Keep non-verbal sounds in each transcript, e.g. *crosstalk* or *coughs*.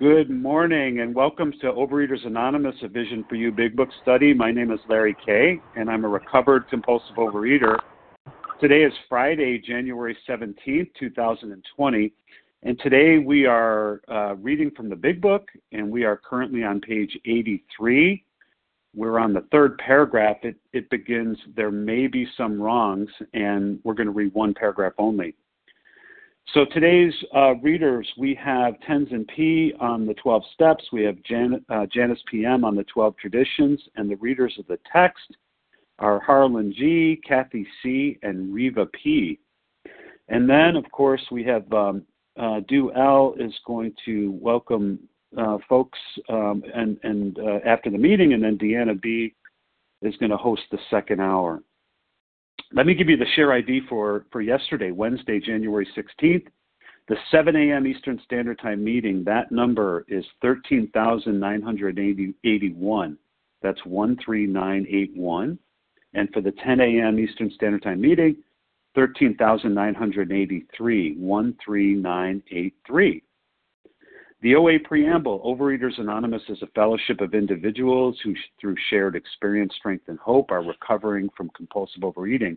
Good morning and welcome to Overeaters Anonymous, a Vision for You Big Book study. My name is Larry Kay, and I'm a recovered compulsive overeater. Today is Friday, January 17th, 2020, and today we are uh, reading from the Big Book, and we are currently on page 83. We're on the third paragraph. It, it begins, There may be some wrongs, and we're going to read one paragraph only. So today's uh, readers, we have Tenzin P on the 12 steps, we have Jan, uh, Janice PM on the 12 traditions, and the readers of the text are Harlan G, Kathy C, and Riva P. And then, of course, we have um, uh, Do L is going to welcome uh, folks um, and, and uh, after the meeting, and then Deanna B is going to host the second hour. Let me give you the share ID for, for yesterday, Wednesday, January 16th. The 7 a.m. Eastern Standard Time meeting, that number is 13,981. That's 13981. And for the 10 a.m. Eastern Standard Time meeting, 13,983, 13983. The OA Preamble Overeaters Anonymous is a fellowship of individuals who, through shared experience, strength, and hope, are recovering from compulsive overeating.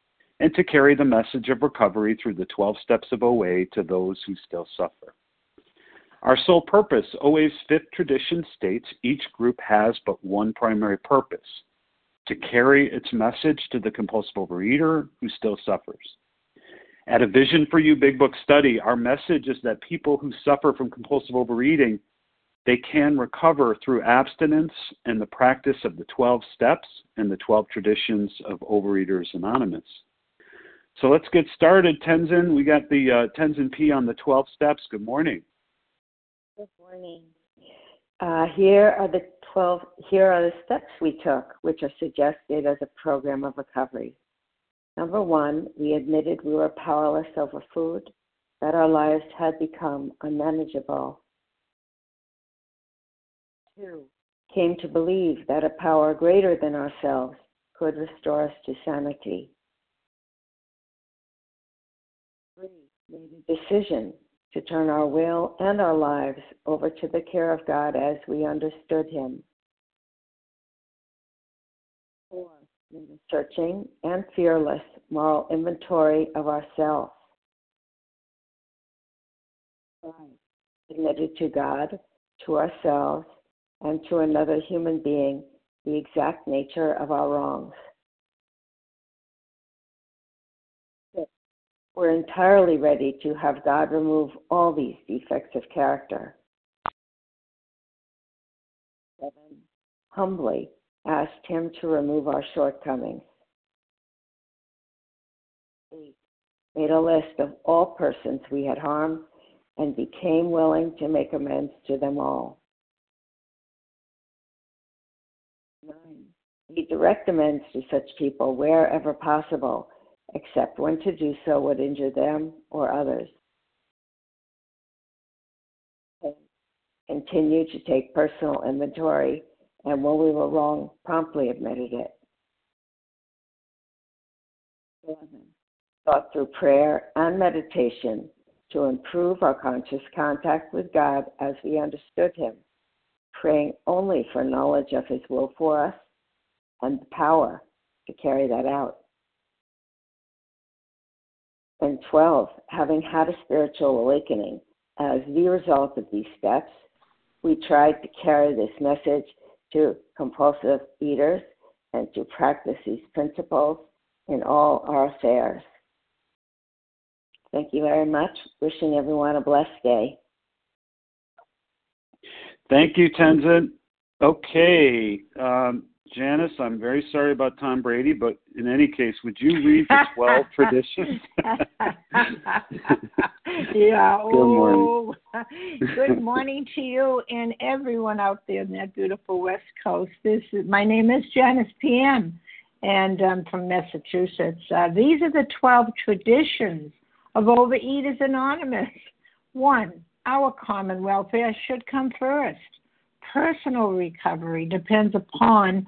and to carry the message of recovery through the 12 steps of OA to those who still suffer. Our sole purpose, OA's fifth tradition states each group has but one primary purpose to carry its message to the compulsive overeater who still suffers. At a Vision for You Big Book study, our message is that people who suffer from compulsive overeating, they can recover through abstinence and the practice of the 12 steps and the 12 traditions of Overeaters Anonymous. So let's get started, Tenzin. We got the uh, Tenzin P on the 12 steps. Good morning. Good morning. Uh, here are the 12, here are the steps we took, which are suggested as a program of recovery. Number one, we admitted we were powerless over food, that our lives had become unmanageable. Two, came to believe that a power greater than ourselves could restore us to sanity. Made a decision to turn our will and our lives over to the care of God as we understood Him. Four, searching and fearless moral inventory of ourselves. Admitted to God, to ourselves, and to another human being the exact nature of our wrongs. We're entirely ready to have God remove all these defects of character. Seven, humbly asked Him to remove our shortcomings. Eight, made a list of all persons we had harmed and became willing to make amends to them all. Nine, made direct amends to such people wherever possible, except when to do so would injure them or others. Continue to take personal inventory and when we were wrong, promptly admitted it. 11. Thought through prayer and meditation to improve our conscious contact with God as we understood Him, praying only for knowledge of His will for us and the power to carry that out. And 12, having had a spiritual awakening as the result of these steps, we tried to carry this message to compulsive eaters and to practice these principles in all our affairs. Thank you very much. Wishing everyone a blessed day. Thank you, Tenzin. Okay, um, Janice, I'm very sorry about Tom Brady, but in any case, would you read the 12 *laughs* traditions? *laughs* yeah. Good morning. Oh, good morning to you and everyone out there in that beautiful West Coast. This is my name is Janice PM, and I'm from Massachusetts. Uh, these are the 12 traditions of Overeaters Anonymous. One, our common welfare should come first. Personal recovery depends upon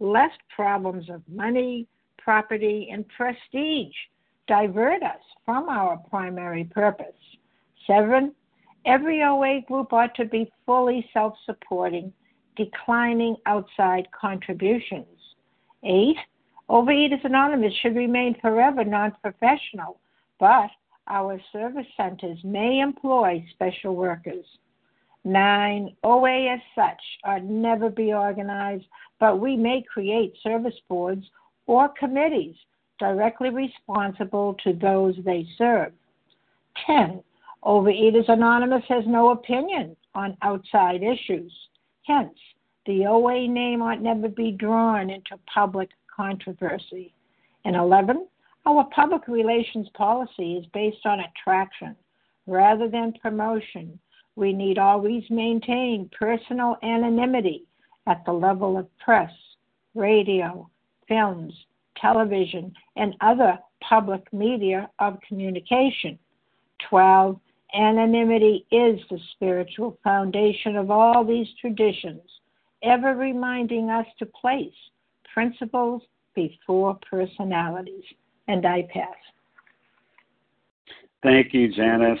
lest problems of money, property, and prestige divert us from our primary purpose. Seven, every OA group ought to be fully self supporting, declining outside contributions. Eight, Overeaters Anonymous should remain forever non professional, but our service centers may employ special workers. Nine, OA as such ought never be organized, but we may create service boards or committees directly responsible to those they serve. 10. Overeaters Anonymous has no opinion on outside issues. Hence, the OA name ought never be drawn into public controversy. And 11. Our public relations policy is based on attraction rather than promotion. We need always maintain personal anonymity at the level of press, radio, films, television, and other public media of communication. 12. Anonymity is the spiritual foundation of all these traditions, ever reminding us to place principles before personalities. And I pass. Thank you, Janice.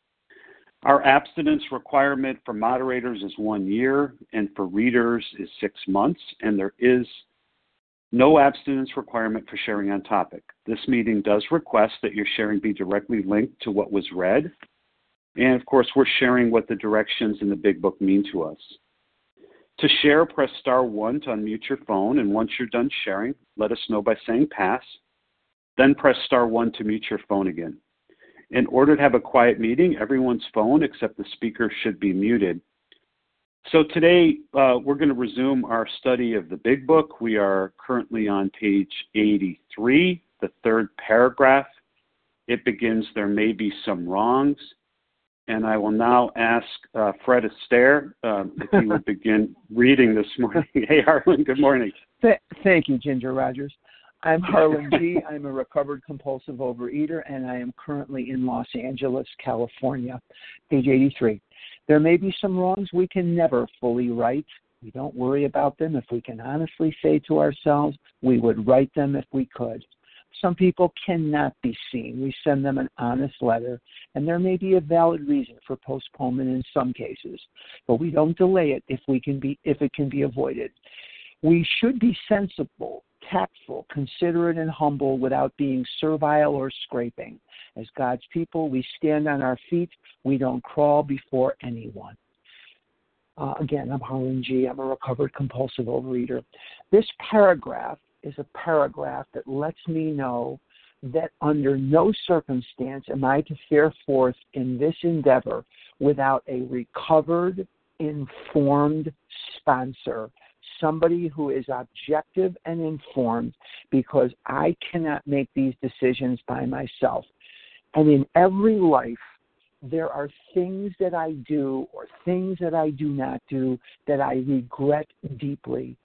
Our abstinence requirement for moderators is one year, and for readers is six months, and there is no abstinence requirement for sharing on topic. This meeting does request that your sharing be directly linked to what was read, and of course, we're sharing what the directions in the Big Book mean to us. To share, press star one to unmute your phone, and once you're done sharing, let us know by saying pass. Then press star one to mute your phone again. In order to have a quiet meeting, everyone's phone except the speaker should be muted. So today uh, we're going to resume our study of the Big Book. We are currently on page 83, the third paragraph. It begins, There may be some wrongs. And I will now ask uh, Fred Astaire um, if he would *laughs* begin reading this morning. hey, Harlan, good morning. Th- thank you, Ginger Rogers. I'm Harlan G. *laughs* I'm a recovered compulsive overeater, and I am currently in Los Angeles, California. Page 83. There may be some wrongs we can never fully right. We don't worry about them if we can honestly say to ourselves, we would right them if we could. Some people cannot be seen. We send them an honest letter, and there may be a valid reason for postponement in some cases, but we don't delay it if we can be if it can be avoided. We should be sensible tactful, considerate, and humble without being servile or scraping. As God's people, we stand on our feet. We don't crawl before anyone. Uh, again, I'm Harlan G. I'm a recovered compulsive overeater. This paragraph is a paragraph that lets me know that under no circumstance am I to fare forth in this endeavor without a recovered, informed sponsor, somebody who is objective and informed, because I cannot make these decisions by myself. And in every life, there are things that I do or things that I do not do that I regret deeply.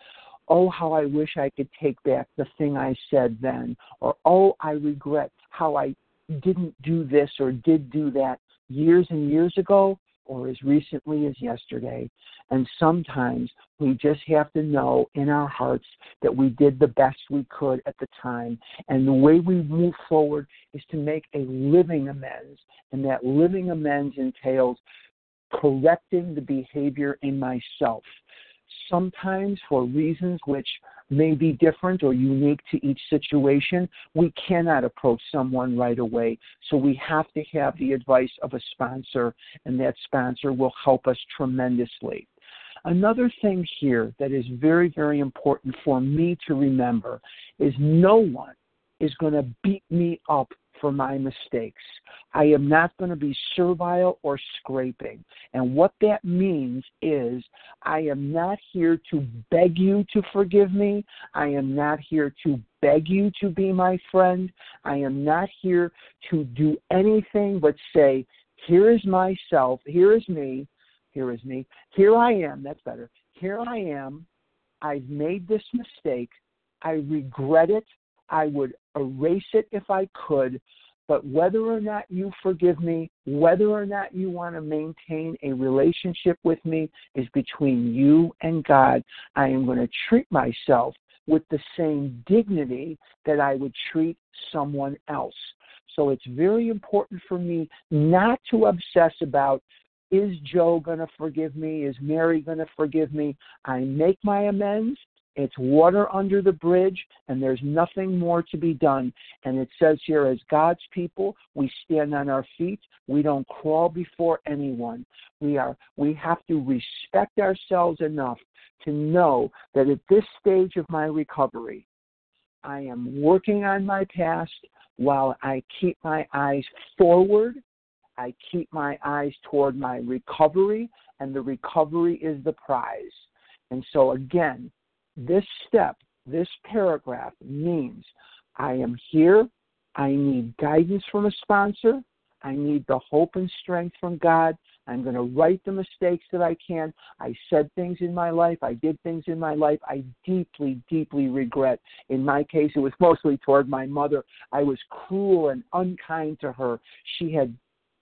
Oh, how I wish I could take back the thing I said then. Or, oh, I regret how I didn't do this or did do that years and years ago or as recently as yesterday. And sometimes we just have to know in our hearts that we did the best we could at the time. And the way we move forward is to make a living amends. And that living amends entails correcting the behavior in myself. Sometimes, for reasons which may be different or unique to each situation, we cannot approach someone right away. So we have to have the advice of a sponsor, and that sponsor will help us tremendously. Another thing here that is very, very important for me to remember is no one is going to beat me up for my mistakes. I am not going to be servile or scraping. And what that means is I am not here to beg you to forgive me. I am not here to beg you to be my friend. I am not here to do anything but say, here is myself, here is me, here is me, here I am, that's better. Here I am. I've made this mistake. I regret it. I would erase it if I could, but whether or not you forgive me, whether or not you want to maintain a relationship with me is between you and God. I am going to treat myself with the same dignity that I would treat someone else. So it's very important for me not to obsess about is Joe going to forgive me? Is Mary going to forgive me? I make my amends it's water under the bridge, and there's nothing more to be done. And it says here, as God's people, we stand on our feet. We don't crawl before anyone. We are. We have to respect ourselves enough to know that at this stage of my recovery, I am working on my past while I keep my eyes forward. I keep my eyes toward my recovery, and the recovery is the prize. And so, again, this step, this paragraph means I am here. I need guidance from a sponsor. I need the hope and strength from God. I'm going to right the mistakes that I can. I said things in my life. I did things in my life I deeply, deeply regret. In my case, it was mostly toward my mother. I was cruel and unkind to her. She had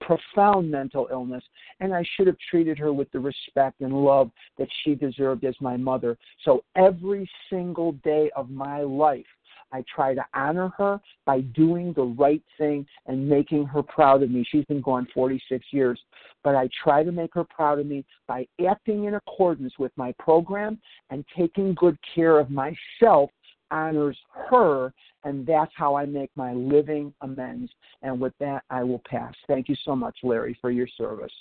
profound mental illness, and I should have treated her with the respect and love that she deserved as my mother. So every single day of my life, I try to honor her by doing the right thing and making her proud of me. She's been gone 46 years, but I try to make her proud of me by acting in accordance with my program and taking good care of myself honors her, and that's how I make my living amends. And with that, I will pass. Thank you so much, Larry, for your service.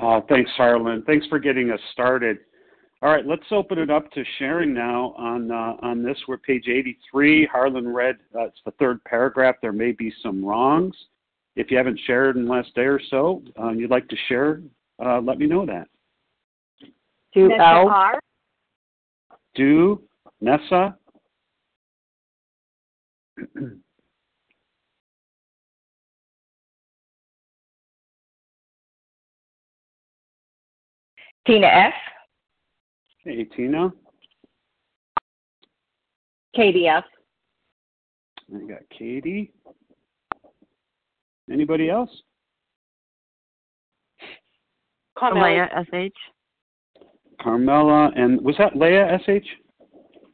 Uh, thanks, Harlan. Thanks for getting us started. All right, let's open it up to sharing now on uh, on this. We're page 83. Harlan read uh, it's the third paragraph. There may be some wrongs. If you haven't shared in the last day or so, uh, you'd like to share, uh, let me know that. Do L. Do Nessa? Tina F. Hey, Tina. Katie F. I got Katie. Anybody else? Carmela SH. Carmela, and was that Leah SH?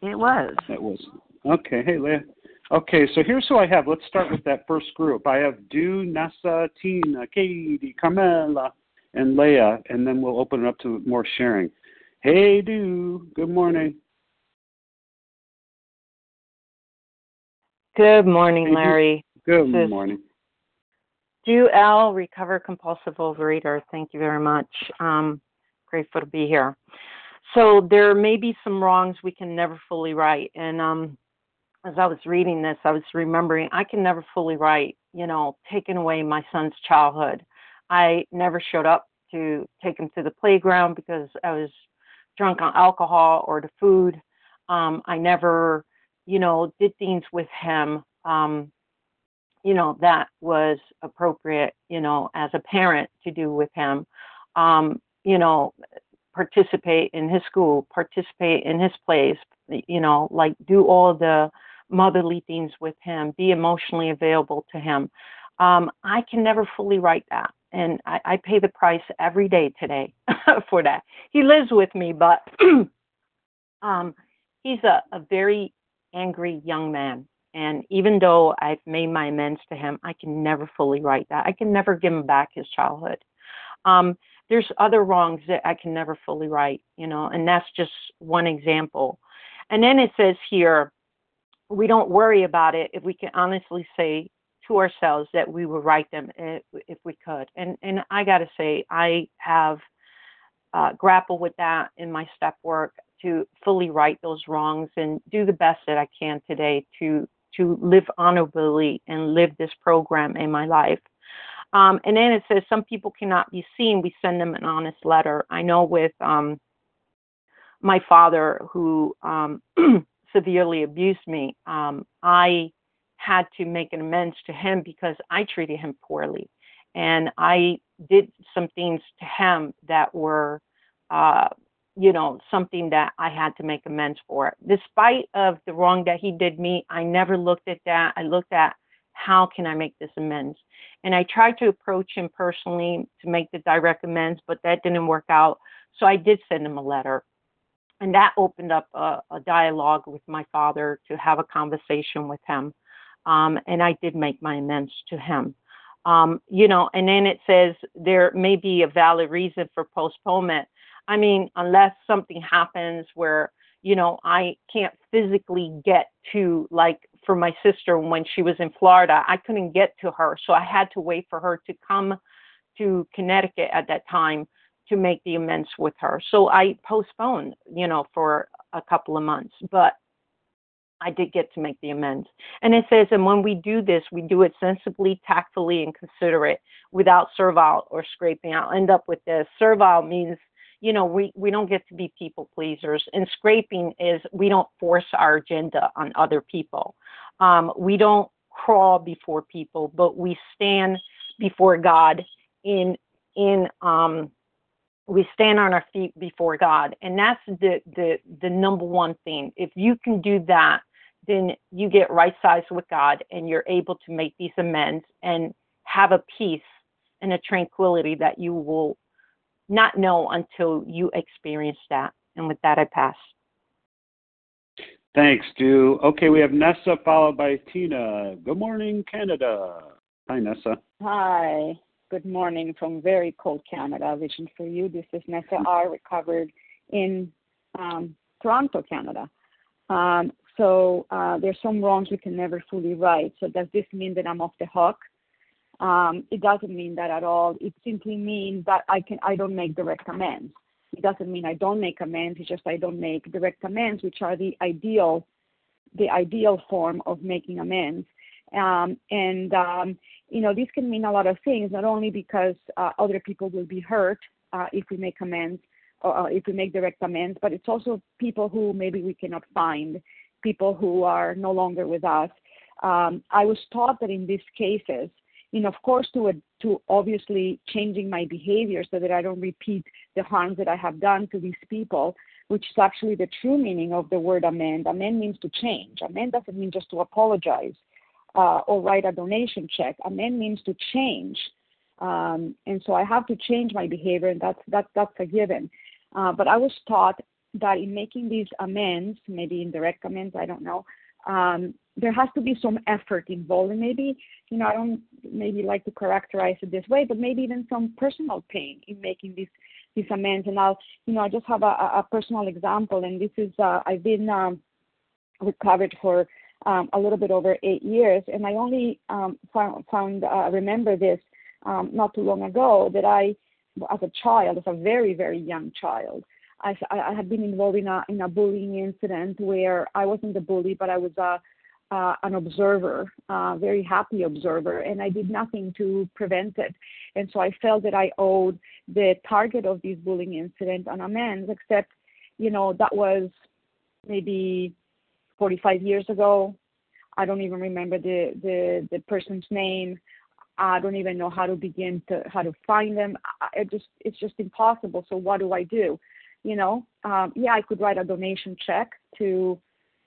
It was. It was. Okay. Hey, Leah. Okay, so here's who I have. Let's start with that first group. I have Du, Nessa, Tina, Katie, Carmela, and Leah, and then we'll open it up to more sharing. Hey, Du. Good morning. Good morning, hey, Larry. Good this morning. Du L, recover compulsive overeater. Thank you very much. Um, grateful to be here. So there may be some wrongs we can never fully right. And um, as I was reading this, I was remembering I can never fully write, you know, taking away my son's childhood. I never showed up to take him to the playground because I was drunk on alcohol or the food. Um, I never, you know, did things with him, um, you know, that was appropriate, you know, as a parent to do with him. Um, you know, participate in his school, participate in his plays, you know, like do all the motherly things with him, be emotionally available to him. Um, I can never fully write that. And I, I pay the price every day today *laughs* for that. He lives with me, but *clears throat* um, he's a, a very angry young man. And even though I've made my amends to him, I can never fully write that. I can never give him back his childhood. Um, there's other wrongs that I can never fully right, you know, and that's just one example. And then it says here, we don't worry about it if we can honestly say to ourselves that we will write them if, if we could. And and I got to say, I have uh, grappled with that in my step work to fully right those wrongs and do the best that I can today to to live honorably and live this program in my life. Um, and then it says some people cannot be seen. We send them an honest letter. I know with um, my father, who um, *clears throat* severely abused me, um, I had to make an amends to him because I treated him poorly. And I did some things to him that were, uh, you know, something that I had to make amends for. Despite of the wrong that he did me, I never looked at that. I looked at how can I make this amends? And I tried to approach him personally to make the direct amends, but that didn't work out. So I did send him a letter. And that opened up a, a dialogue with my father to have a conversation with him. Um, and I did make my amends to him. Um, you know, and then it says there may be a valid reason for postponement. I mean, unless something happens where, you know, I can't physically get to like for my sister when she was in Florida. I couldn't get to her, so I had to wait for her to come to Connecticut at that time to make the amends with her. So I postponed, you know, for a couple of months, but I did get to make the amends. And it says, and when we do this, we do it sensibly, tactfully, and considerate without servile or scraping. I'll end up with this. Servile means you know, we, we don't get to be people pleasers. And scraping is we don't force our agenda on other people. Um, we don't crawl before people, but we stand before God in in um, we stand on our feet before God, and that's the the the number one thing. If you can do that, then you get right size with God, and you're able to make these amends and have a peace and a tranquility that you will not know until you experience that. And with that, I pass. Thanks, Stu. Okay, we have Nessa followed by Tina. Good morning, Canada. Hi, Nessa. Hi. Good morning from very cold Canada. Vision for you. This is Nessa *laughs* R. Recovered in um, Toronto, Canada. Um, so uh, there's some wrongs we can never fully right. So does this mean that I'm off the hook? Um, it doesn't mean that at all. It simply means that I can I don't make direct amends. It doesn't mean I don't make amends. It's just I don't make direct amends, which are the ideal the ideal form of making amends. Um, and um, you know this can mean a lot of things, not only because uh, other people will be hurt uh, if we make amends or uh, if we make direct amends, but it's also people who maybe we cannot find, people who are no longer with us. Um, I was taught that in these cases, know, of course, to a, to obviously changing my behavior so that I don't repeat the harms that I have done to these people, which is actually the true meaning of the word amend. Amend means to change. Amend doesn't mean just to apologize uh, or write a donation check. Amend means to change. Um, and so I have to change my behavior, and that's that's that's a given. Uh, but I was taught that in making these amends, maybe indirect amends, I don't know, there has to be some effort involved. And maybe you know i don't maybe like to characterize it this way but maybe even some personal pain in making these amends. And i'll you know i just have a, personal example and this is uh, i've been um, recovered for um, a little bit over eight years and i only um, found, uh, remember this um, not too long ago that i as a child as a very very young child I, I had been involved in a in a bullying incident where I wasn't the bully, but I was a uh, an observer, uh, very happy observer, and I did nothing to prevent it. And so I felt that I owed the target of this bullying incident an amends, except, you know, that was maybe 45 years ago. I don't even remember the, the, the person's name. I don't even know how to begin to how to find them. I just it's just impossible. So what do I do? You know, um, yeah, I could write a donation check to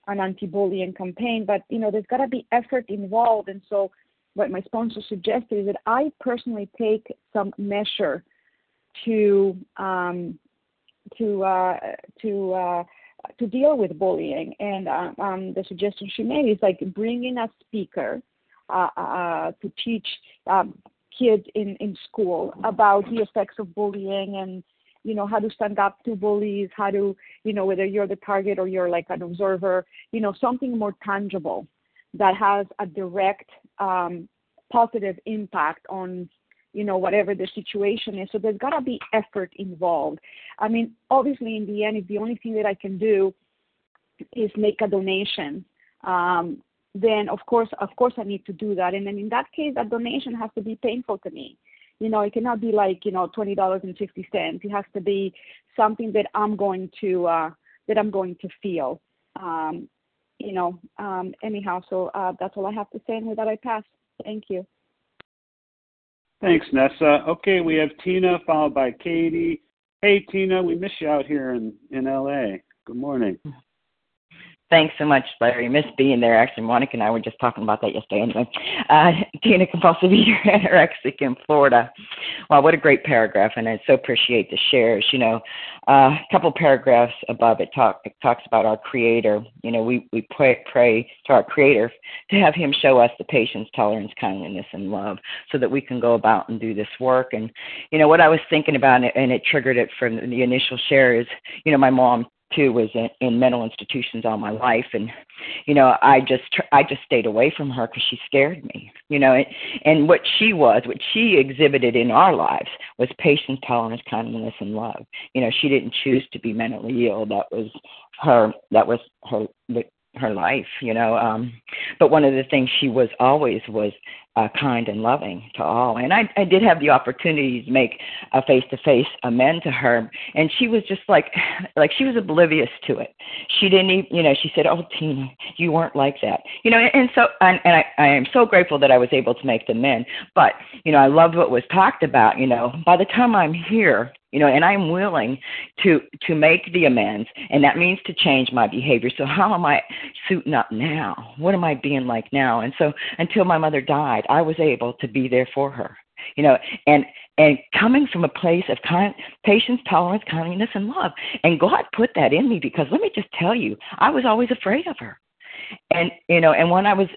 an anti-bullying campaign, but you know, there's got to be effort involved. And so, what my sponsor suggested is that I personally take some measure to um, to uh, to uh, to deal with bullying. And uh, um, the suggestion she made is like bringing a speaker uh, uh, to teach um, kids in, in school about the effects of bullying and you know how to stand up to bullies how to you know whether you're the target or you're like an observer you know something more tangible that has a direct um, positive impact on you know whatever the situation is so there's got to be effort involved i mean obviously in the end if the only thing that i can do is make a donation um, then of course of course I need to do that. And then in that case that donation has to be painful to me. You know, it cannot be like, you know, twenty dollars and fifty cents. It has to be something that I'm going to uh that I'm going to feel. Um, you know, um anyhow, so uh that's all I have to say and with that I pass. Thank you. Thanks, Nessa. Okay, we have Tina followed by Katie. Hey Tina, we miss you out here in, in LA. Good morning. Thanks so much, Larry. Miss being there. Actually, Monica and I were just talking about that yesterday. Anyway, uh, *laughs* Tina compulsive eater, anorexic in Florida. Wow, what a great paragraph, and I so appreciate the shares. You know, uh, a couple paragraphs above it talk it talks about our Creator. You know, we we pray, pray to our Creator to have Him show us the patience, tolerance, kindness, and love, so that we can go about and do this work. And you know, what I was thinking about, and it triggered it from the initial share is, you know, my mom too was in, in mental institutions all my life. And you know i just i just stayed away from her because she scared me you know and, and what she was what she exhibited in our lives was patience tolerance kindness and love. You know she didn't choose to be mentally ill. That was her that was her her life you know um but one of the things she was always was uh, kind and loving to all. And I, I did have the opportunity to make a face-to-face amend to her, and she was just like, *sighs* like she was oblivious to it. She didn't even, you know, she said, "Oh, Tina, you weren't like that," you know. And, and so, and, and I, I am so grateful that I was able to make the amend. But you know, I loved what was talked about. You know, by the time I'm here, you know and i'm willing to to make the amends and that means to change my behavior so how am i suiting up now what am i being like now and so until my mother died i was able to be there for her you know and and coming from a place of kind, patience tolerance kindness and love and god put that in me because let me just tell you i was always afraid of her and you know and when i was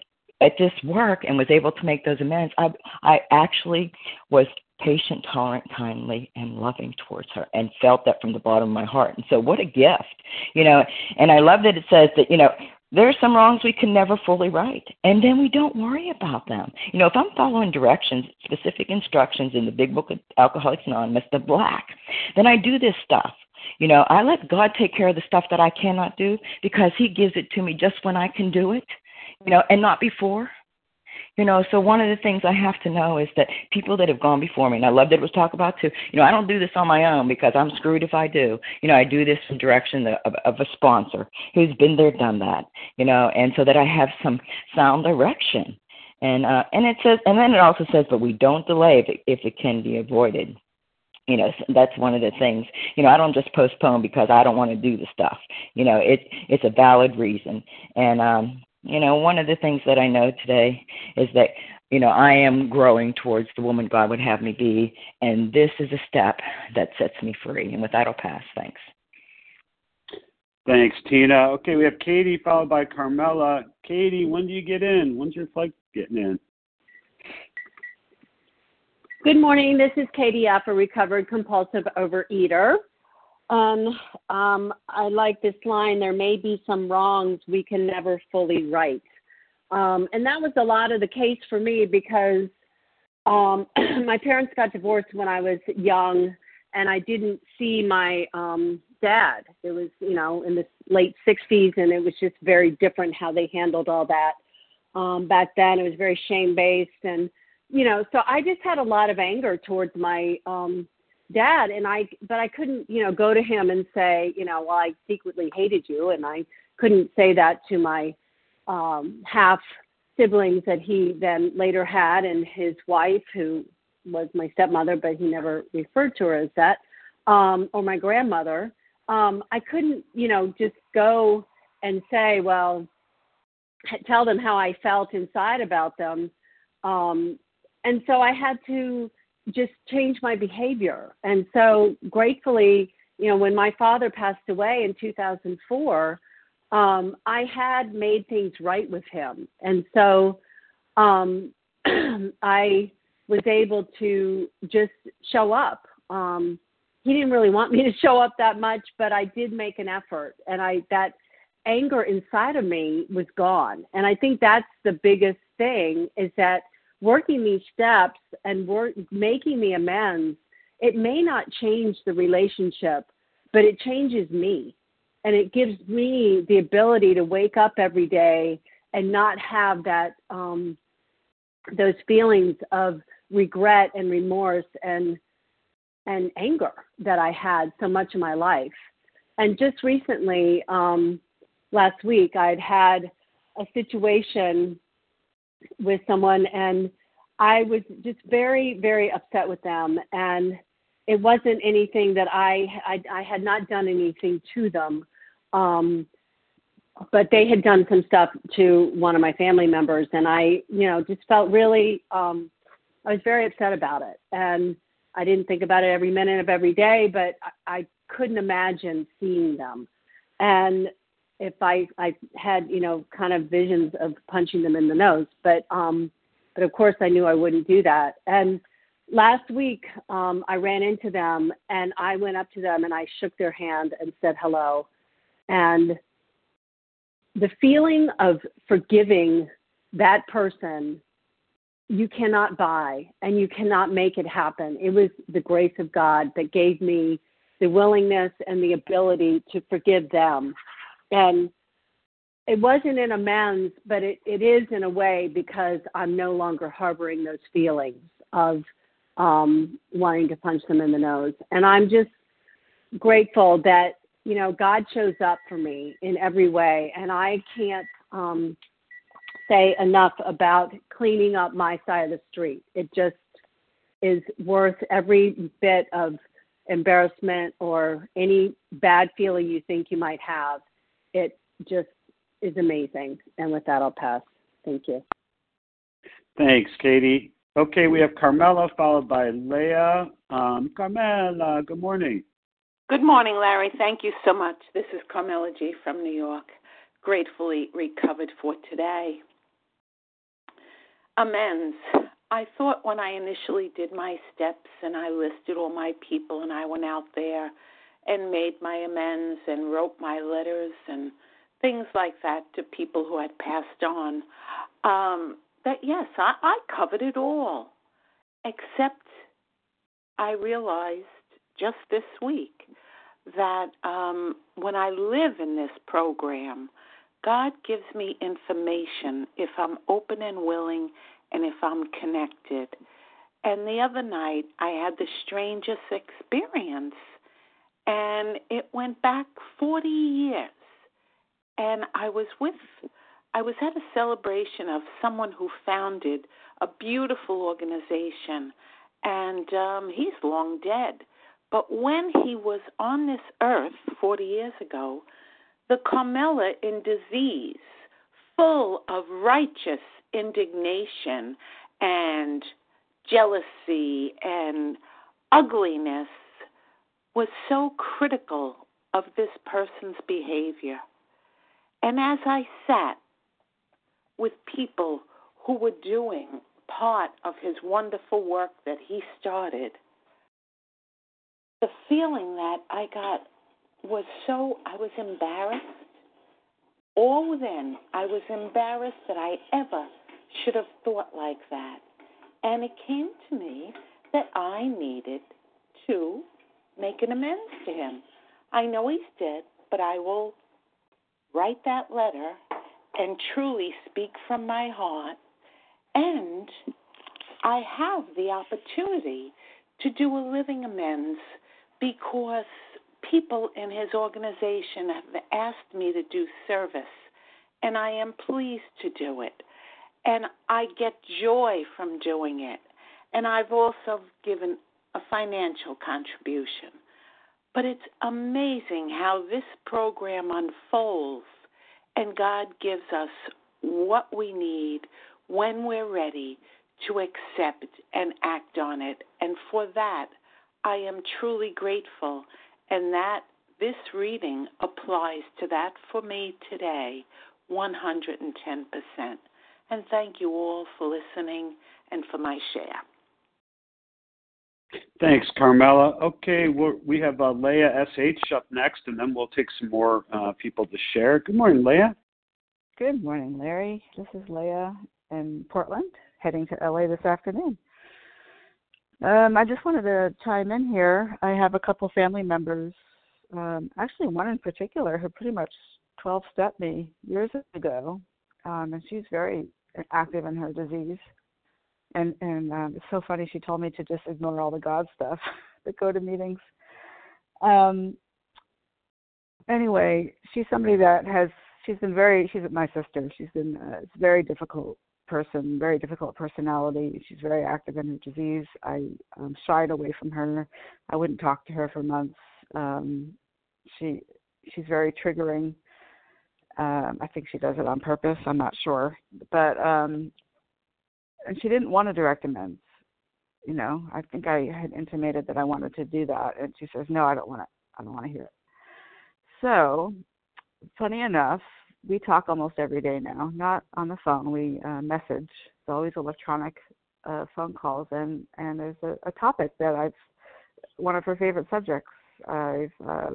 at this work and was able to make those amends i i actually was patient, tolerant, kindly, and loving towards her, and felt that from the bottom of my heart. And so, what a gift, you know. And I love that it says that, you know, there are some wrongs we can never fully right, and then we don't worry about them. You know, if I'm following directions, specific instructions in the Big Book of Alcoholics Anonymous, the black, then I do this stuff. You know, I let God take care of the stuff that I cannot do because He gives it to me just when I can do it, you know, and not before. You know, so one of the things I have to know is that people that have gone before me, and I love that it was talked about too. You know, I don't do this on my own because I'm screwed if I do. You know, I do this in direction of, of a sponsor who's been there, done that. You know, and so that I have some sound direction. And uh, and it says, and then it also says, but we don't delay if it, if it can be avoided you know that's one of the things you know i don't just postpone because i don't want to do the stuff you know it it's a valid reason and um you know, one of the things that I know today is that, you know, I am growing towards the woman God would have me be, and this is a step that sets me free. And with that, I'll pass. Thanks. Thanks, Tina. Okay, we have Katie followed by Carmela. Katie, when do you get in? When's your flight getting in? Good morning. This is Katie F., a recovered compulsive overeater. Um, um, I like this line there may be some wrongs we can never fully right. Um, and that was a lot of the case for me because um, *clears throat* my parents got divorced when I was young and I didn't see my um, dad. It was, you know, in the late 60s and it was just very different how they handled all that. um, back then. It was very shame based, and you know, so I just had a lot of anger towards my um, dad, and I, but I couldn't, you know, go to him and say, you know, well, I secretly hated you, and I couldn't say that to my um, half siblings that he then later had, and his wife, who was my stepmother, but he never referred to her as that, um, or my grandmother. Um, I couldn't, you know, just go and say, well, tell them how I felt inside about them. Um, and so I had to just change my behavior. And so gratefully, you know, when my father passed away in 2004, um, I had made things right with him. And so um, *clears throat* I was able to just show up. Um, he didn't really want me *laughs* to show up that much, but I did make an effort. And I, that anger inside of me was gone. And I think that's the biggest thing is that working these steps and work, making the amends, it may not change the relationship, but it changes me. And it gives me the ability to wake up every day and not have that um, those feelings of regret and remorse and and anger that I had so much in my life. And just recently, um, last week I'd had a situation with someone and I was just very, very upset with them. And it wasn't anything that I, I, I had not done anything to them. Um, but they had done some stuff to one of my family members and I, you know, just felt really, um, I was very upset about it. And I didn't think about it every minute of every day, but I, I couldn't imagine seeing them. And if I I had you know kind of visions of punching them in the nose, but um, but of course I knew I wouldn't do that. And last week um, I ran into them and I went up to them and I shook their hand and said hello, and the feeling of forgiving that person you cannot buy and you cannot make it happen. It was the grace of God that gave me the willingness and the ability to forgive them and it wasn't in amends, but it, it is in a way because I'm no longer harboring those feelings of um, wanting to punch them in the nose. And I'm just grateful that, you know, God shows up for me in every way. And I can't um, say enough about cleaning up my side of the street. It just is worth every bit of embarrassment or any bad feeling you think you might have it just is amazing. And with that, I'll pass. Thank you. Thanks, Katie. Okay, we have Carmela followed by Leah. Um, Carmela, good morning. Good morning, Larry. Thank you so much. This is Carmela G. from New York, gratefully recovered for today. Amends. I thought when I initially did my steps and I listed all my people and I went out there and made my amends and wrote my letters and things like that to people who had passed on. Um, that yes, I, I covered it all, except I realized just this week that um, when I live in this program, God gives me information if I'm open and willing and if I'm connected. And the other night, I had the strangest experience and it went back 40 years. And I was with, I was at a celebration of someone who founded a beautiful organization, and um, he's long dead. But when he was on this earth 40 years ago, the Carmela in disease, full of righteous indignation and jealousy and ugliness, was so critical of this person's behavior. And as I sat with people who were doing part of his wonderful work that he started, the feeling that I got was so, I was embarrassed. All then, I was embarrassed that I ever should have thought like that. And it came to me that I needed to make an amends to him. I know he's dead, but I will write that letter and truly speak from my heart. And I have the opportunity to do a living amends because people in his organization have asked me to do service, and I am pleased to do it. And I get joy from doing it. And I've also given a financial contribution. But it's amazing how this program unfolds, and God gives us what we need when we're ready to accept and act on it. And for that, I am truly grateful, and that this reading applies to that for me today 110%. And thank you all for listening and for my share. Thanks, Carmela. Okay, we have uh, Leah SH up next, and then we'll take some more uh, people to share. Good morning, Leah. Good morning, Larry. This is Leah in Portland, heading to LA this afternoon. Um, I just wanted to chime in here. I have a couple family members, um, actually one in particular, who pretty much 12 stepped me years ago, um, and she's very active in her disease and and um, it's so funny. She told me to just ignore all the God stuff *laughs* that go to meetings. Um. Anyway, she's somebody that has. She's been very. She's my sister. She's been a very difficult person, very difficult personality. She's very active in her disease. I um, shied away from her. I wouldn't talk to her for months. Um, she she's very triggering. Um, I think she does it on purpose. I'm not sure, but um, and she didn't want to direct amends. You know, I think I had intimated that I wanted to do that, and she says, "No, I don't want to. I don't want to hear it." So, funny enough, we talk almost every day now. Not on the phone. We uh, message. It's always electronic uh, phone calls, and and there's a, a topic that I've one of her favorite subjects I've uh,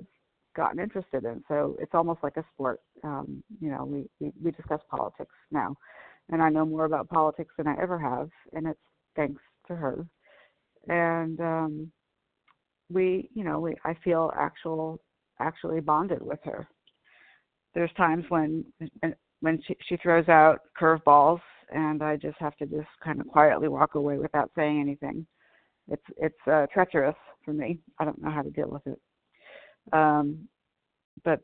gotten interested in. So it's almost like a sport. Um, you know, we, we we discuss politics now and I know more about politics than I ever have, and it's thanks to her. And um, we, you know, we I feel actual actually bonded with her. There's times when when she she throws out curveballs, and I just have to just kind of quietly walk away without saying anything. It's it's uh, treacherous for me. I don't know how to deal with it. Um, but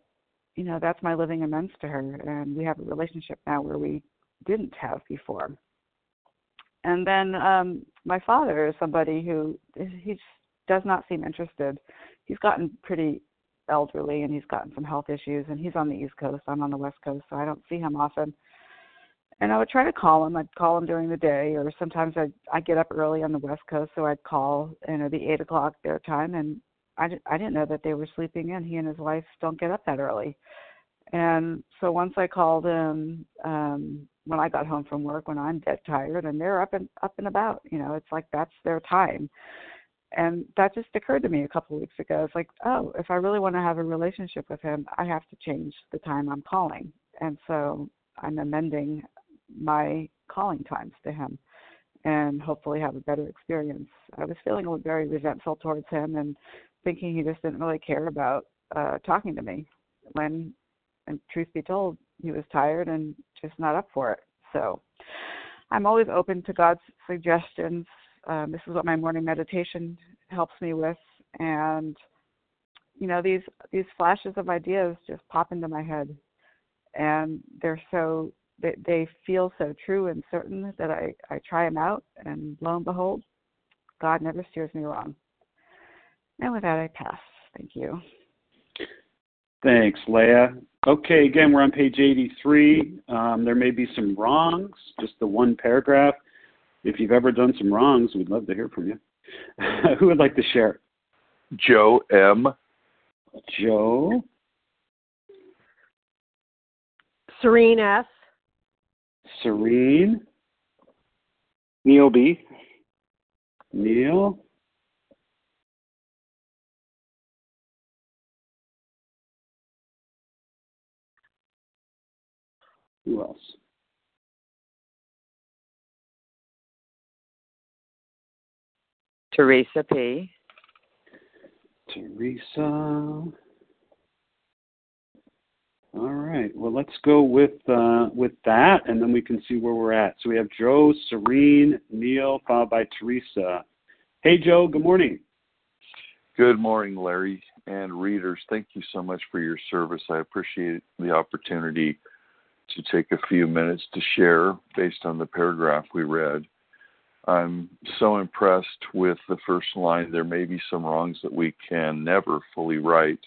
you know, that's my living amends to her, and we have a relationship now where we didn't have before. And then um my father is somebody who he does not seem interested. He's gotten pretty elderly and he's gotten some health issues and he's on the east coast. I'm on the west coast so i don't see him often. And i would try to call him. I'd call him during the day or sometimes i'd i get up early on the west coast so i'd call and it'd be eight o'clock their time and i i didn't know that they were sleeping in. He and his wife don't get up that early and so once i called him um when I got home from work when I'm dead tired and they're up and up and about. You know, it's like that's their time. And that just occurred to me a couple of weeks ago. It's like, oh, if I really want to have a relationship with him, I have to change the time I'm calling. And so I'm amending my calling times to him and hopefully have a better experience. I was feeling very resentful towards him and thinking he just didn't really care about uh talking to me when and truth be told he was tired and just not up for it. So I'm always open to God's suggestions. Um, this is what my morning meditation helps me with, and you know these these flashes of ideas just pop into my head, and they're so they, they feel so true and certain that I I try them out, and lo and behold, God never steers me wrong. And with that, I pass. Thank you. Thanks, Leah. Okay, again, we're on page 83. Um, there may be some wrongs, just the one paragraph. If you've ever done some wrongs, we'd love to hear from you. *laughs* Who would like to share? Joe M. Joe. Serene S. Serene. Neil B. Neil. Who else? Teresa P. Teresa. All right. Well, let's go with uh, with that, and then we can see where we're at. So we have Joe, Serene, Neil, followed by Teresa. Hey, Joe. Good morning. Good morning, Larry and readers. Thank you so much for your service. I appreciate the opportunity to take a few minutes to share based on the paragraph we read. I'm so impressed with the first line. There may be some wrongs that we can never fully right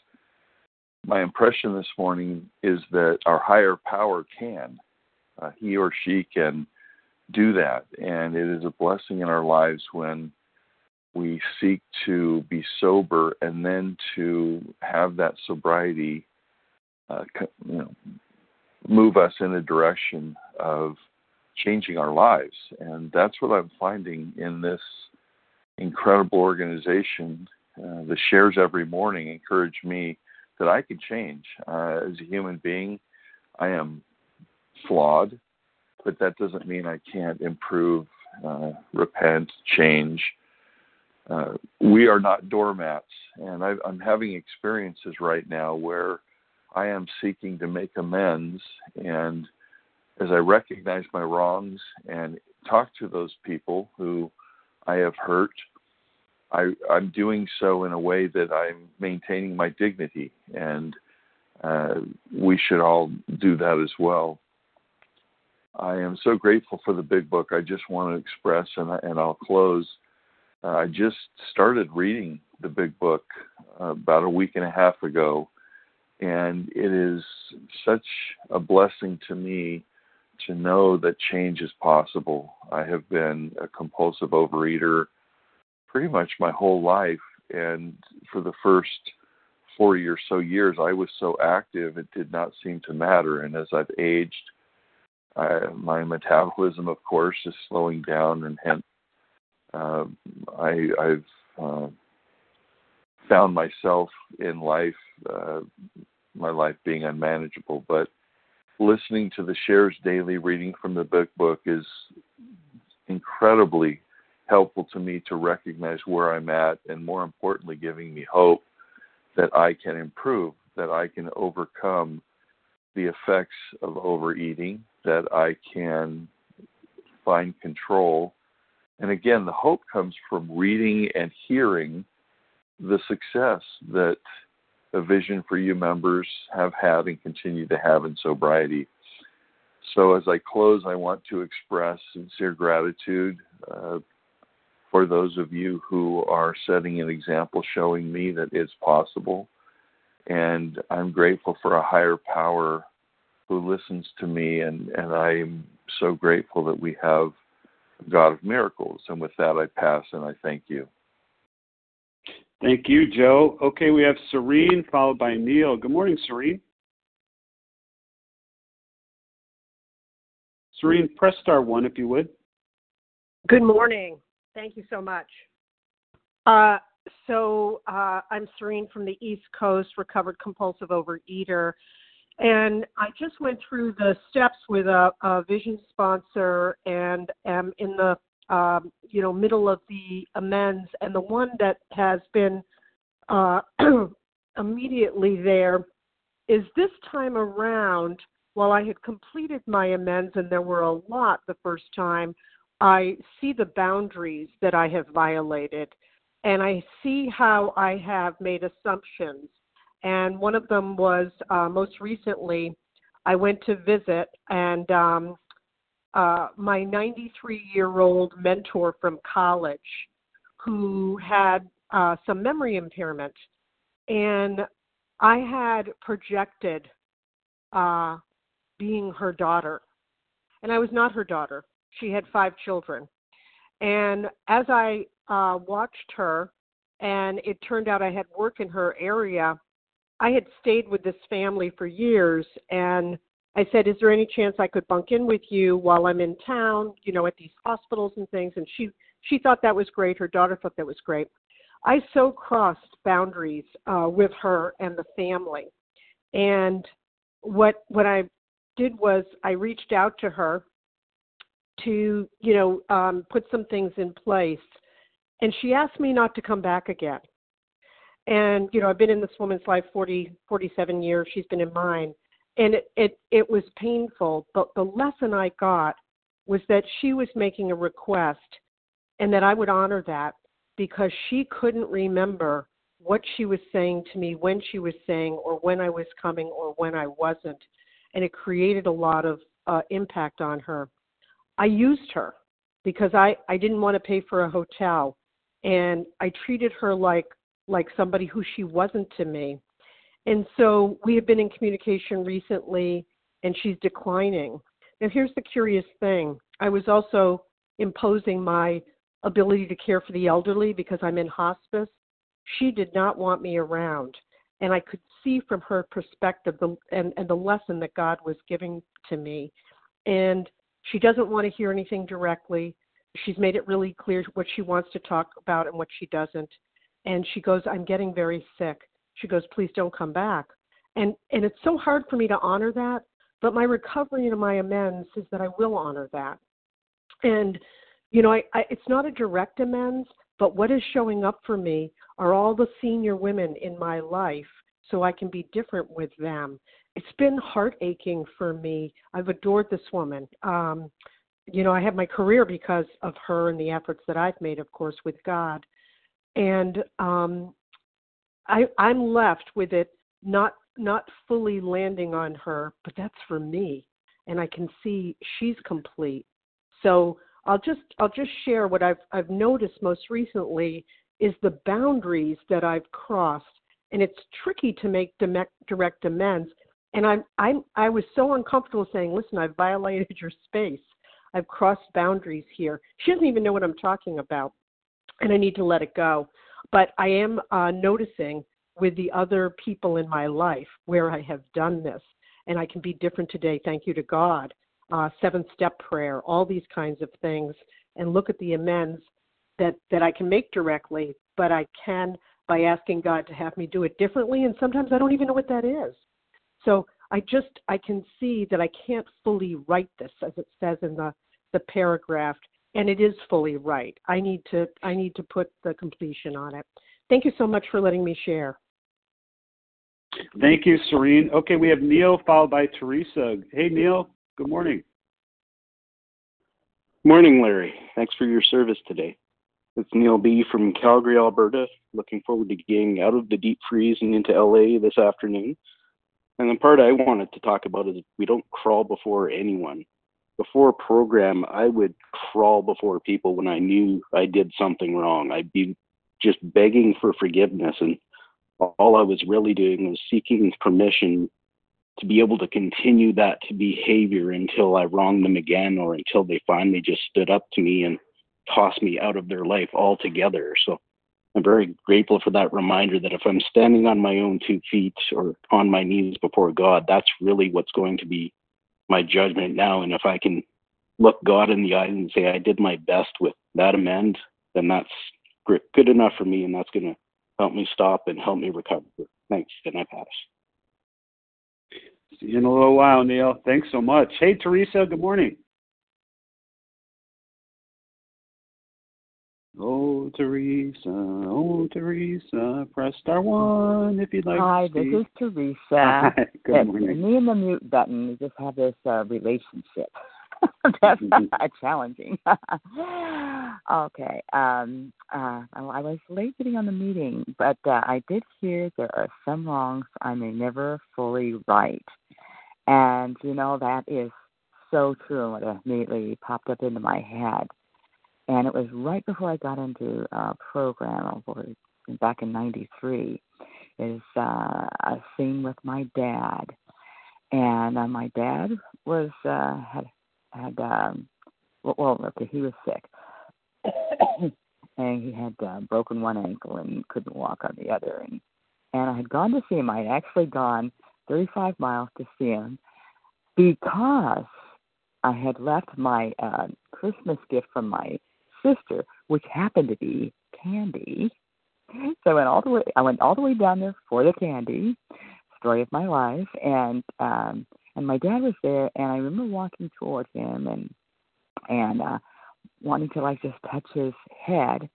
my impression this morning is that our higher power can. Uh, he or she can do that. And it is a blessing in our lives when we seek to be sober and then to have that sobriety uh, you know, move us in a direction of changing our lives. And that's what I'm finding in this incredible organization. Uh, the shares every morning encourage me that I can change. Uh, as a human being, I am flawed, but that doesn't mean I can't improve, uh, repent, change. Uh, we are not doormats, and i am having experiences right now where I am seeking to make amends. And as I recognize my wrongs and talk to those people who I have hurt, I, I'm doing so in a way that I'm maintaining my dignity, and uh, we should all do that as well. I am so grateful for the big book. I just want to express, and, I, and I'll close. Uh, I just started reading the big book uh, about a week and a half ago, and it is such a blessing to me to know that change is possible. I have been a compulsive overeater pretty much my whole life. And for the first 40 or so years, I was so active, it did not seem to matter. And as I've aged, I, my metabolism, of course, is slowing down, and hence uh, I, I've uh, found myself in life, uh, my life being unmanageable. But listening to the shares daily, reading from the book book is incredibly helpful to me to recognize where I'm at, and more importantly, giving me hope that I can improve, that I can overcome the effects of overeating, that I can find control. And again, the hope comes from reading and hearing the success that a Vision for You members have had and continue to have in sobriety. So, as I close, I want to express sincere gratitude uh, for those of you who are setting an example showing me that it's possible. And I'm grateful for a higher power who listens to me, and, and I'm so grateful that we have God of miracles. And with that, I pass and I thank you. Thank you, Joe. Okay, we have Serene followed by Neil. Good morning, Serene. Serene, press star one if you would. Good morning. Thank you so much. Uh, so uh, I'm Serene from the East Coast, recovered compulsive overeater. And I just went through the steps with a, a vision sponsor and am in the um, you know middle of the amends. And the one that has been uh, *clears throat* immediately there is this time around. While I had completed my amends, and there were a lot the first time, I see the boundaries that I have violated and I see how I have made assumptions. And one of them was uh, most recently, I went to visit, and um, uh, my 93 year old mentor from college who had uh, some memory impairment. And I had projected uh, being her daughter. And I was not her daughter. She had five children. And as I uh, watched her, and it turned out I had work in her area, I had stayed with this family for years. And I said, Is there any chance I could bunk in with you while I'm in town, you know, at these hospitals and things? And she, she thought that was great. Her daughter thought that was great. I so crossed boundaries uh, with her and the family. And what what I did was I reached out to her to you know um, put some things in place and she asked me not to come back again and you know i've been in this woman's life 40 47 years she's been in mine and it, it it was painful. But the lesson I got was that she was making a request, and that I would honor that because she couldn't remember what she was saying to me when she was saying or when I was coming or when I wasn't, and it created a lot of uh, impact on her. I used her because I I didn't want to pay for a hotel, and I treated her like like somebody who she wasn't to me. And so we have been in communication recently, and she's declining. Now, here's the curious thing I was also imposing my ability to care for the elderly because I'm in hospice. She did not want me around. And I could see from her perspective the, and, and the lesson that God was giving to me. And she doesn't want to hear anything directly. She's made it really clear what she wants to talk about and what she doesn't. And she goes, I'm getting very sick. She goes, please don't come back. And and it's so hard for me to honor that, but my recovery and my amends is that I will honor that. And you know, I, I it's not a direct amends, but what is showing up for me are all the senior women in my life so I can be different with them. It's been heart aching for me. I've adored this woman. Um, you know, I have my career because of her and the efforts that I've made, of course, with God. And um, I, I'm left with it not not fully landing on her, but that's for me, and I can see she's complete. So I'll just I'll just share what I've I've noticed most recently is the boundaries that I've crossed, and it's tricky to make direct amends. And I'm I'm I was so uncomfortable saying, listen, I've violated your space. I've crossed boundaries here. She doesn't even know what I'm talking about, and I need to let it go. But I am uh, noticing with the other people in my life where I have done this, and I can be different today. Thank you to God. Uh, seven step prayer, all these kinds of things, and look at the amends that that I can make directly, but I can by asking God to have me do it differently. And sometimes I don't even know what that is. So I just I can see that I can't fully write this as it says in the the paragraph, and it is fully right. I need to I need to put the completion on it. Thank you so much for letting me share. Thank you, Serene. Okay, we have Neil followed by Teresa. Hey, Neil. Good morning. Morning, Larry. Thanks for your service today. It's Neil B. from Calgary, Alberta. Looking forward to getting out of the deep freeze and into LA this afternoon. And the part I wanted to talk about is we don't crawl before anyone. Before a program, I would crawl before people when I knew I did something wrong. I'd be just begging for forgiveness. And all I was really doing was seeking permission to be able to continue that behavior until I wronged them again or until they finally just stood up to me and tossed me out of their life altogether. So I'm very grateful for that reminder that if I'm standing on my own two feet or on my knees before God, that's really what's going to be my judgment now. And if I can look God in the eyes and say, I did my best with that amend, then that's good enough for me. And that's going to help me stop and help me recover. Thanks. And I pass. See you in a little while, Neil. Thanks so much. Hey, Teresa, good morning. Oh, Teresa, oh, Teresa, press star one if you'd like Hi, this is Teresa. Hi, good Yes, morning. Me and the mute button we just have this uh, relationship. *laughs* That's *laughs* challenging. *laughs* okay. Um, uh, I was late getting on the meeting, but uh, I did hear there are some wrongs I may never fully right. And, you know, that is so true. It immediately popped up into my head and it was right before I got into a program back in '93. Is uh, a scene with my dad, and uh, my dad was uh, had had um, well, okay, he was sick, *coughs* and he had uh, broken one ankle and couldn't walk on the other, and and I had gone to see him. I had actually gone 35 miles to see him because I had left my uh, Christmas gift from my sister, which happened to be candy. So I went all the way. I went all the way down there for the candy. Story of my life, and um, and my dad was there, and I remember walking toward him and and uh, wanting to like just touch his head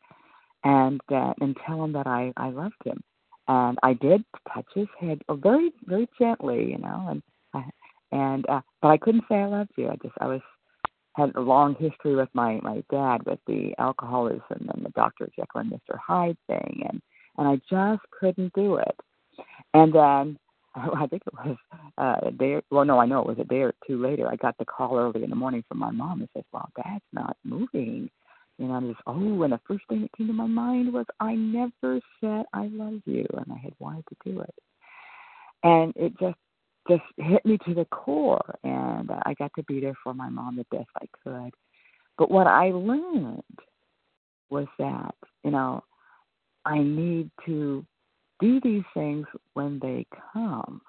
and uh, and tell him that I I loved him, and I did touch his head oh, very very gently, you know, and I and uh, but I couldn't say I loved you. I just I was had a long history with my my dad with the alcoholism and the Dr. Jekyll and Mr. Hyde thing, and and I just couldn't do it. And then *laughs* I think it was uh, a day. Well, no, I know it was a day or two later. I got the call early in the morning from my mom and says, "Well, Dad's not moving." And I'm just, oh, and the first thing that came to my mind was, I never said I love you, and I had wanted to do it, and it just just hit me to the core, and I got to be there for my mom the best I could. But what I learned was that, you know, I need to do these things when they come.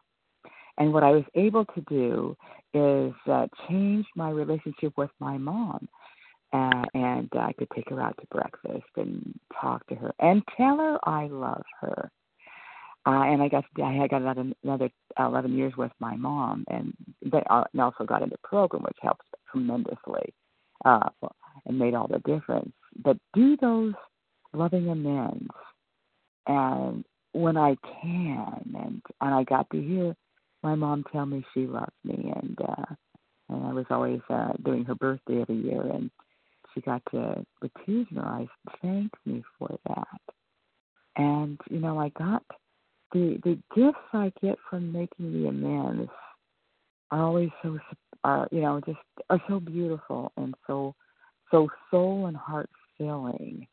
And what I was able to do is uh, change my relationship with my mom. Uh, and I could take her out to breakfast and talk to her and tell her I love her. Uh, and I got I got another another eleven years with my mom, and they uh, also got into program, which helps tremendously, uh, and made all the difference. But do those loving amends, and when I can, and and I got to hear my mom tell me she loved me, and uh, and I was always uh, doing her birthday every year, and she got to with tears in her eyes thank me for that, and you know I got the the gifts I get from making the amends are always so are you know just are so beautiful and so so soul and heart filling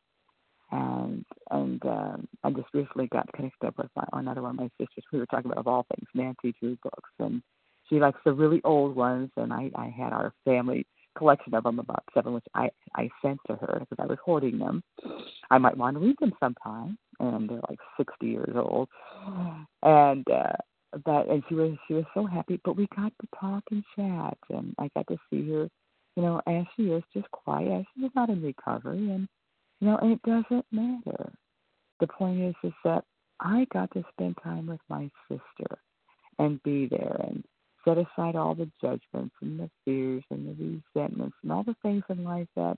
and and um, I just recently got connected up with my, another one of my sisters. We were talking about of all things Nancy Drew books, and she likes the really old ones. And I I had our family collection of them, about seven, which I I sent to her because I was hoarding them. I might want to read them sometime, and they're like sixty years old, and. uh that and she was she was so happy but we got to talk and chat and i got to see her you know as she is just quiet she was not in recovery and you know, and it doesn't matter. The point is, is that I got to spend time with my sister and be there and set aside all the judgments and the fears and the resentments and all the things in life that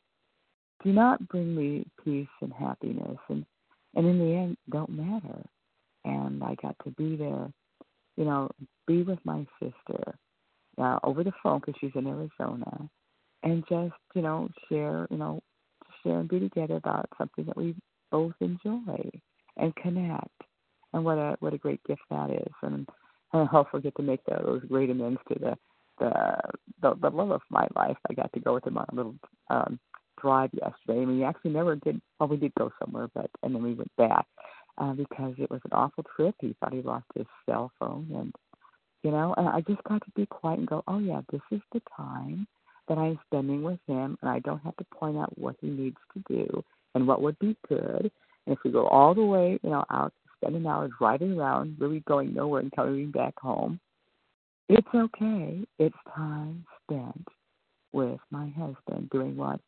do not bring me peace and happiness and and in the end don't matter. And I got to be there, you know, be with my sister uh, over the phone because she's in Arizona, and just you know share you know share and be together about something that we both enjoy and connect. And what a what a great gift that is. And, and *laughs* I'll also get to make those great amends to the the the, the love of my life. I got to go with him on a little um drive yesterday. Mean, we actually never did. Well, we did go somewhere, but and then we went back uh, because it was an awful trip. He thought he lost his cell phone, and you know, and I just got to be quiet and go, oh yeah, this is the time that I'm spending with him, and I don't have to point out what he needs to do and what would be good. And if we go all the way, you know, out, spend an hour driving around, really going nowhere and coming back home, it's okay. It's time spent with my husband doing what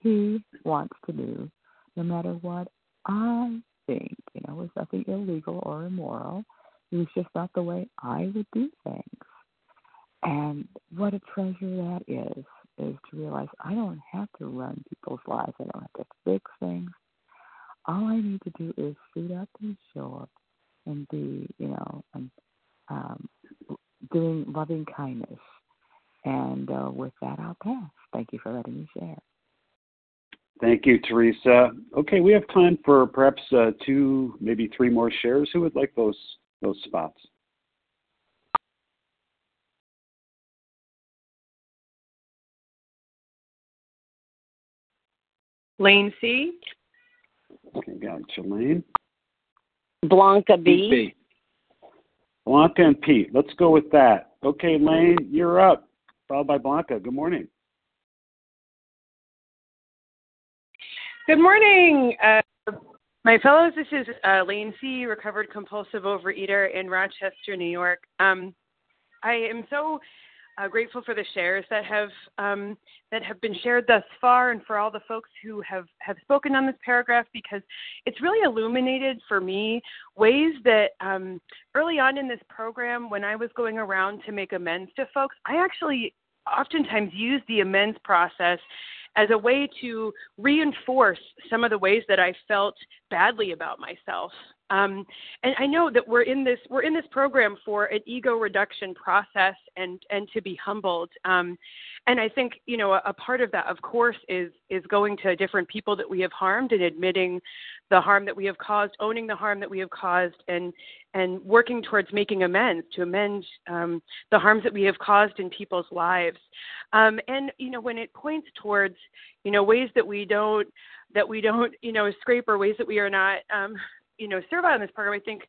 he wants to do, no matter what I think. You know, it was nothing illegal or immoral. It was just not the way I would do things. And what a treasure that is, is to realize I don't have to run people's lives. I don't have to fix things. All I need to do is suit up and show up and be, you know, and, um, doing loving kindness. And uh, with that, I'll pass. Thank you for letting me share. Thank you, Teresa. Okay, we have time for perhaps uh, two, maybe three more shares. Who would like those those spots? Lane C. Okay, got you, Lane. Blanca B. B. Blanca and Pete. Let's go with that. Okay, Lane, you're up. Followed by Blanca. Good morning. Good morning, uh, my fellows. This is uh, Lane C., recovered compulsive overeater in Rochester, New York. Um, I am so uh, grateful for the shares that have um, that have been shared thus far, and for all the folks who have have spoken on this paragraph because it's really illuminated for me ways that um, early on in this program, when I was going around to make amends to folks, I actually oftentimes use the amends process as a way to reinforce some of the ways that I felt badly about myself Um, and I know that we're in this we're in this program for an ego reduction process and and to be humbled. Um, and I think you know a, a part of that, of course, is is going to different people that we have harmed and admitting the harm that we have caused, owning the harm that we have caused, and and working towards making amends to amend um, the harms that we have caused in people's lives. Um, and you know when it points towards you know ways that we don't that we don't you know scrape or ways that we are not um, you know servile on this program, I think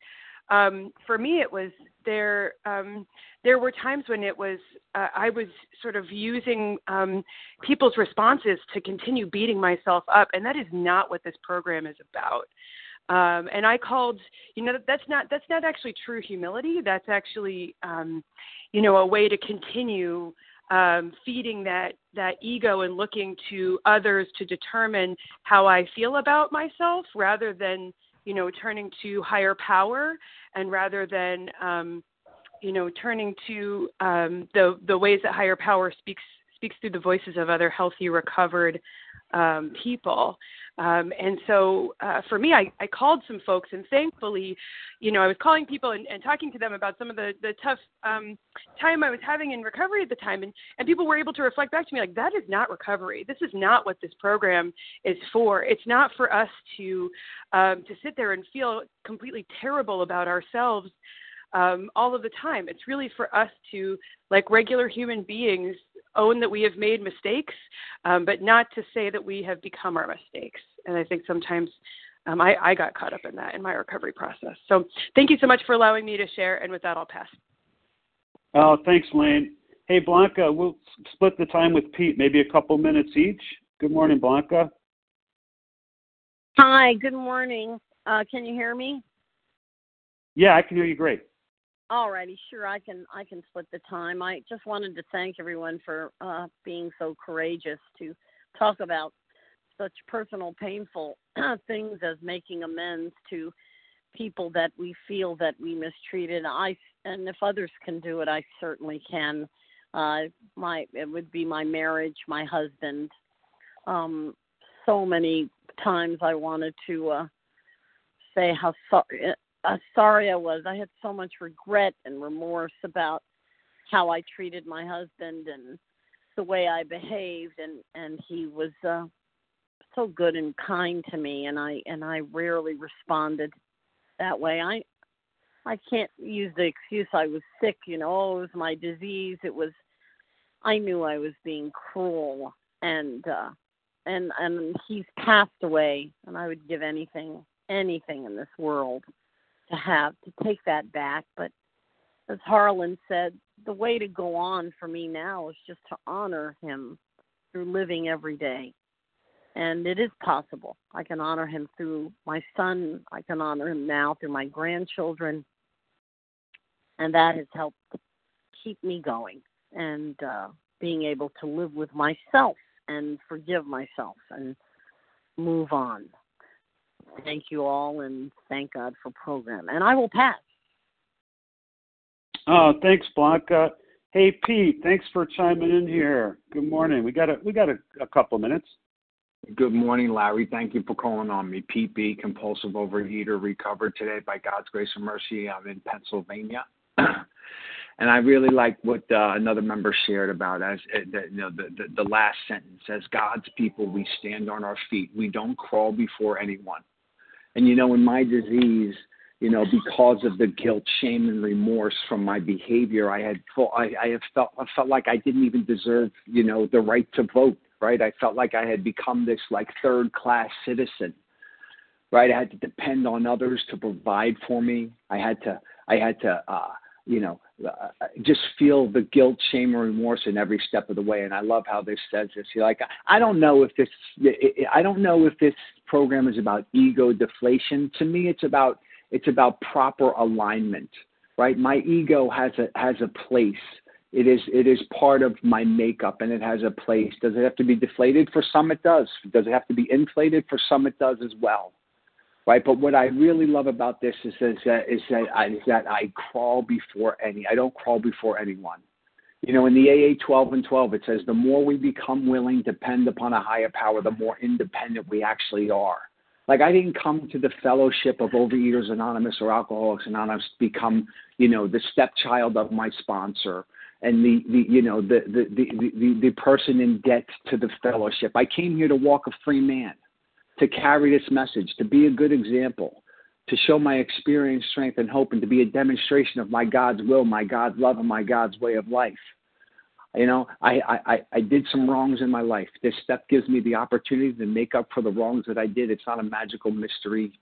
um, for me it was there um, there were times when it was uh, I was sort of using um, people's responses to continue beating myself up, and that is not what this program is about. Um, and I called, you know, that's not that's not actually true humility. That's actually, um, you know, a way to continue um, feeding that that ego and looking to others to determine how I feel about myself, rather than you know turning to higher power and rather than um, you know turning to um, the the ways that higher power speaks speaks through the voices of other healthy recovered um, people. Um, and so uh, for me, I, I called some folks, and thankfully, you know, I was calling people and, and talking to them about some of the, the tough um, time I was having in recovery at the time. And, and people were able to reflect back to me, like, that is not recovery. This is not what this program is for. It's not for us to, um, to sit there and feel completely terrible about ourselves um, all of the time. It's really for us to, like regular human beings, own that we have made mistakes, um, but not to say that we have become our mistakes. And I think sometimes um, I, I got caught up in that in my recovery process. So thank you so much for allowing me to share. And with that, I'll pass. Oh, thanks, Lane. Hey, Blanca, we'll split the time with Pete, maybe a couple minutes each. Good morning, Blanca. Hi, good morning. Uh, can you hear me? Yeah, I can hear you great. Alrighty, sure. I can I can split the time. I just wanted to thank everyone for uh, being so courageous to talk about such personal, painful *clears throat* things as making amends to people that we feel that we mistreated. I and if others can do it, I certainly can. Uh, my it would be my marriage, my husband. Um, so many times I wanted to uh, say how sorry uh, sorry I was. I had so much regret and remorse about how I treated my husband and the way I behaved and and he was uh so good and kind to me and I and I rarely responded that way. I I can't use the excuse I was sick, you know, oh, it was my disease. It was I knew I was being cruel and uh and and he's passed away and I would give anything anything in this world to have to take that back. But as Harlan said, the way to go on for me now is just to honor him through living every day. And it is possible. I can honor him through my son. I can honor him now through my grandchildren. And that has helped keep me going and uh, being able to live with myself and forgive myself and move on. Thank you all, and thank God for program. And I will pass. Oh, thanks, Blanca. Hey, Pete, thanks for chiming in here. Good morning. We got a we got a, a couple minutes. Good morning, Larry. Thank you for calling on me. Pete B, compulsive overeater, recovered today by God's grace and mercy. I'm in Pennsylvania. *clears throat* and I really like what uh, another member shared about as uh, the, you know the, the the last sentence. As God's people, we stand on our feet. We don't crawl before anyone. And you know, in my disease, you know, because of the guilt, shame, and remorse from my behavior, I had felt, I, I have felt I felt like I didn't even deserve, you know, the right to vote. Right? I felt like I had become this like third class citizen. Right? I had to depend on others to provide for me. I had to I had to uh, you know, just feel the guilt, shame, or remorse in every step of the way. And I love how this says this. You're like, I don't know if this, I don't know if this program is about ego deflation. To me, it's about it's about proper alignment, right? My ego has a has a place. It is it is part of my makeup, and it has a place. Does it have to be deflated? For some, it does. Does it have to be inflated? For some, it does as well right? But what I really love about this is, is that is that I, is that I crawl before any. I don't crawl before anyone. You know, in the AA 12 and 12, it says the more we become willing to depend upon a higher power, the more independent we actually are. Like I didn't come to the fellowship of Overeaters Anonymous or Alcoholics Anonymous to become, you know, the stepchild of my sponsor and the, the you know the the, the the the person in debt to the fellowship. I came here to walk a free man, to carry this message, to be a good example, to show my experience, strength, and hope, and to be a demonstration of my God's will, my God's love, and my God's way of life. You know, I, I, I did some wrongs in my life. This step gives me the opportunity to make up for the wrongs that I did. It's not a magical mystery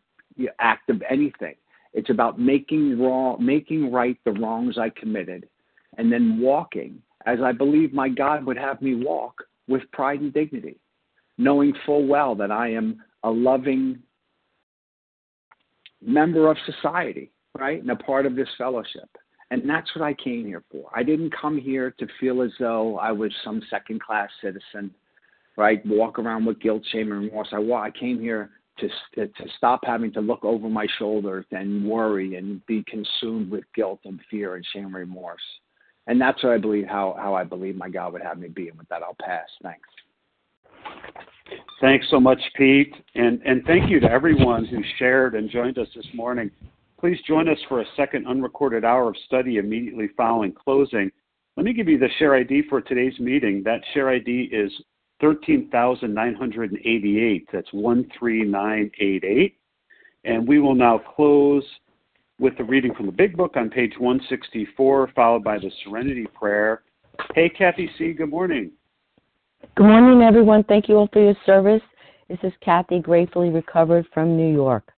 act of anything. It's about making wrong, making right the wrongs I committed, and then walking as I believe my God would have me walk with pride and dignity, knowing full well that I am a loving member of society, right, and a part of this fellowship. And that's what I came here for. I didn't come here to feel as though I was some second class citizen, right? Walk around with guilt, shame, and remorse. I, I came here to, to, to stop having to look over my shoulder and worry and be consumed with guilt and fear and shame and remorse. And that's what I believe how, how I believe my God would have me be. And with that, I'll pass. Thanks. Thanks so much, Pete. And, and thank you to everyone who shared and joined us this morning. Please join us for a second unrecorded hour of study immediately following closing. Let me give you the share ID for today's meeting. That share ID is 13,988. That's 13988. And we will now close with the reading from the Big Book on page 164, followed by the Serenity Prayer. Hey, Kathy C., good morning. Good morning, everyone. Thank you all for your service. This is Kathy, gratefully recovered from New York.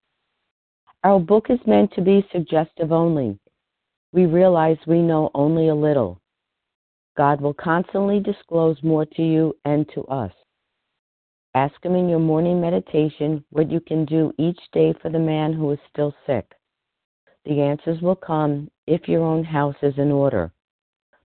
Our book is meant to be suggestive only. We realize we know only a little. God will constantly disclose more to you and to us. Ask Him in your morning meditation what you can do each day for the man who is still sick. The answers will come if your own house is in order.